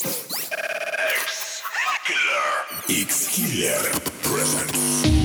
X-Killer X-Killer presents.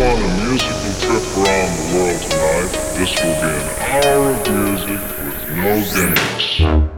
On a musical trip around the world tonight. This will be an hour of music with no gimmicks.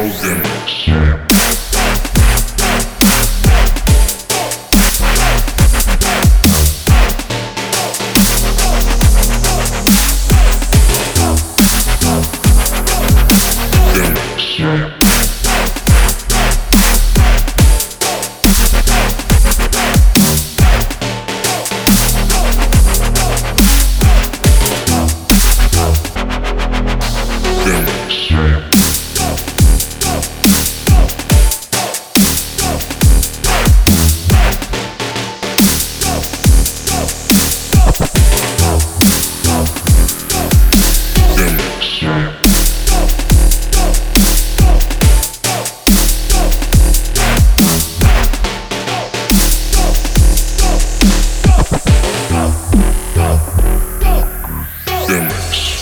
Yeah. doings.